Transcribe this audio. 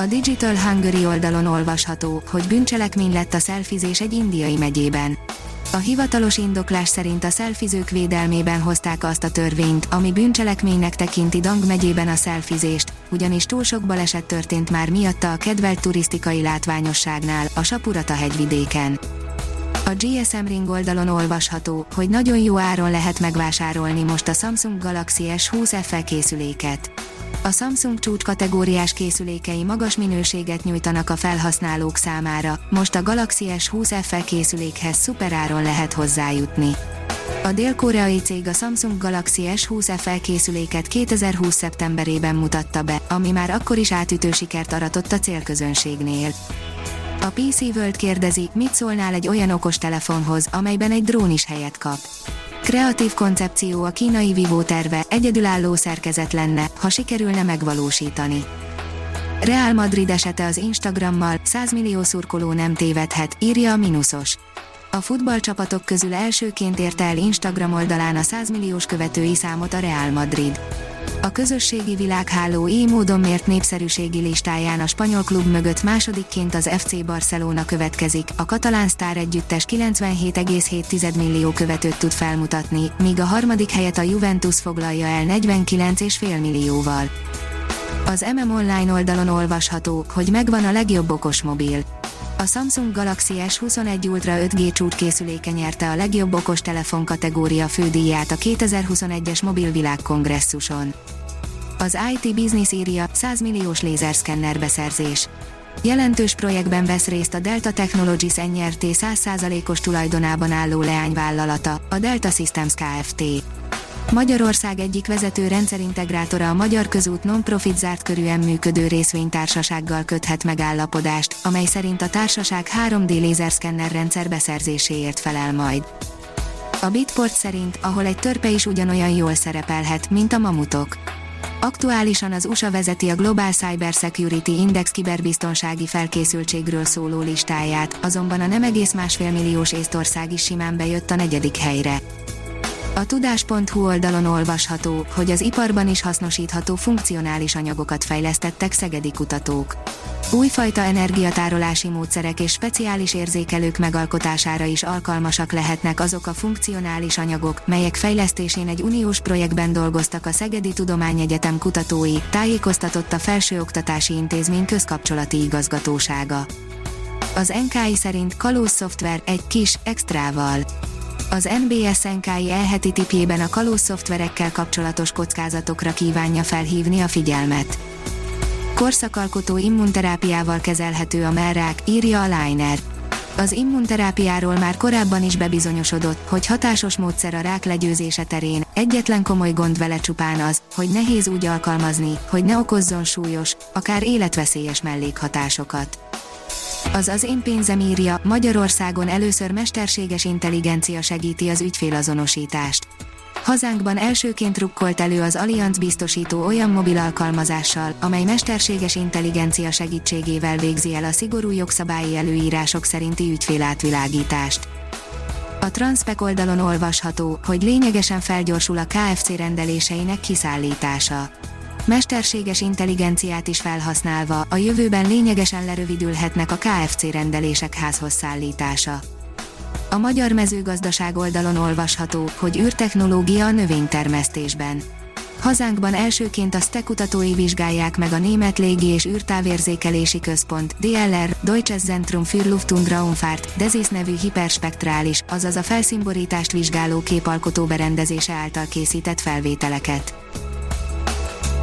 A Digital Hungary oldalon olvasható, hogy bűncselekmény lett a szelfizés egy indiai megyében. A hivatalos indoklás szerint a szelfizők védelmében hozták azt a törvényt, ami bűncselekménynek tekinti Dang megyében a szelfizést, ugyanis túl sok baleset történt már miatta a kedvelt turisztikai látványosságnál, a Sapurata hegyvidéken. A GSM Ring oldalon olvasható, hogy nagyon jó áron lehet megvásárolni most a Samsung Galaxy S20 FE készüléket. A Samsung csúcs kategóriás készülékei magas minőséget nyújtanak a felhasználók számára, most a Galaxy S20 FE készülékhez szuperáron lehet hozzájutni. A dél-koreai cég a Samsung Galaxy S20 FE készüléket 2020. szeptemberében mutatta be, ami már akkor is átütő sikert aratott a célközönségnél. A PC World kérdezi, mit szólnál egy olyan okos telefonhoz, amelyben egy drón is helyet kap. Kreatív koncepció a kínai Vivo terve, egyedülálló szerkezet lenne, ha sikerülne megvalósítani. Real Madrid esete az Instagrammal, 100 millió szurkoló nem tévedhet, írja a Minusos. A futballcsapatok közül elsőként érte el Instagram oldalán a 100 milliós követői számot a Real Madrid. A közösségi világháló így módon mért népszerűségi listáján a spanyol klub mögött másodikként az FC Barcelona következik, a katalán sztár együttes 97,7 millió követőt tud felmutatni, míg a harmadik helyet a Juventus foglalja el 49,5 millióval. Az MM Online oldalon olvasható, hogy megvan a legjobb okosmobil. A Samsung Galaxy S21 Ultra 5G csúcskészüléke nyerte a legjobb okostelefon kategória fődíját a 2021-es mobilvilág kongresszuson. Az IT Business írja 100 milliós lézerszkenner beszerzés. Jelentős projektben vesz részt a Delta Technologies NRT 100%-os tulajdonában álló leányvállalata, a Delta Systems Kft. Magyarország egyik vezető rendszerintegrátora a Magyar Közút non-profit zárt körűen működő részvénytársasággal köthet megállapodást, amely szerint a társaság 3D lézerszkenner rendszer beszerzéséért felel majd. A Bitport szerint, ahol egy törpe is ugyanolyan jól szerepelhet, mint a mamutok. Aktuálisan az USA vezeti a Global Cyber Security Index kiberbiztonsági felkészültségről szóló listáját, azonban a nem egész másfél milliós Észtország is simán bejött a negyedik helyre. A tudás.hu oldalon olvasható, hogy az iparban is hasznosítható funkcionális anyagokat fejlesztettek szegedi kutatók. Újfajta energiatárolási módszerek és speciális érzékelők megalkotására is alkalmasak lehetnek azok a funkcionális anyagok, melyek fejlesztésén egy uniós projektben dolgoztak a Szegedi Tudományegyetem kutatói, tájékoztatott a Felsőoktatási Intézmény közkapcsolati igazgatósága. Az NKI szerint kalóz szoftver egy kis extrával az NBS NKI elheti tipjében a kalóz szoftverekkel kapcsolatos kockázatokra kívánja felhívni a figyelmet. Korszakalkotó immunterápiával kezelhető a merrák, írja a Liner. Az immunterápiáról már korábban is bebizonyosodott, hogy hatásos módszer a rák legyőzése terén, egyetlen komoly gond vele csupán az, hogy nehéz úgy alkalmazni, hogy ne okozzon súlyos, akár életveszélyes mellékhatásokat. Az az én pénzem írja, Magyarországon először mesterséges intelligencia segíti az ügyfélazonosítást. Hazánkban elsőként rukkolt elő az Allianz biztosító olyan mobil alkalmazással, amely mesterséges intelligencia segítségével végzi el a szigorú jogszabályi előírások szerinti ügyfélátvilágítást. A Transpec oldalon olvasható, hogy lényegesen felgyorsul a KFC rendeléseinek kiszállítása mesterséges intelligenciát is felhasználva a jövőben lényegesen lerövidülhetnek a KFC rendelések házhoz szállítása. A magyar mezőgazdaság oldalon olvasható, hogy űrtechnológia a növénytermesztésben. Hazánkban elsőként a STE kutatói vizsgálják meg a Német Légi és űrtávérzékelési központ, DLR, Deutsches Zentrum für Luft- und Raumfahrt, DESIS nevű hiperspektrális, azaz a felszínborítást vizsgáló képalkotó berendezése által készített felvételeket.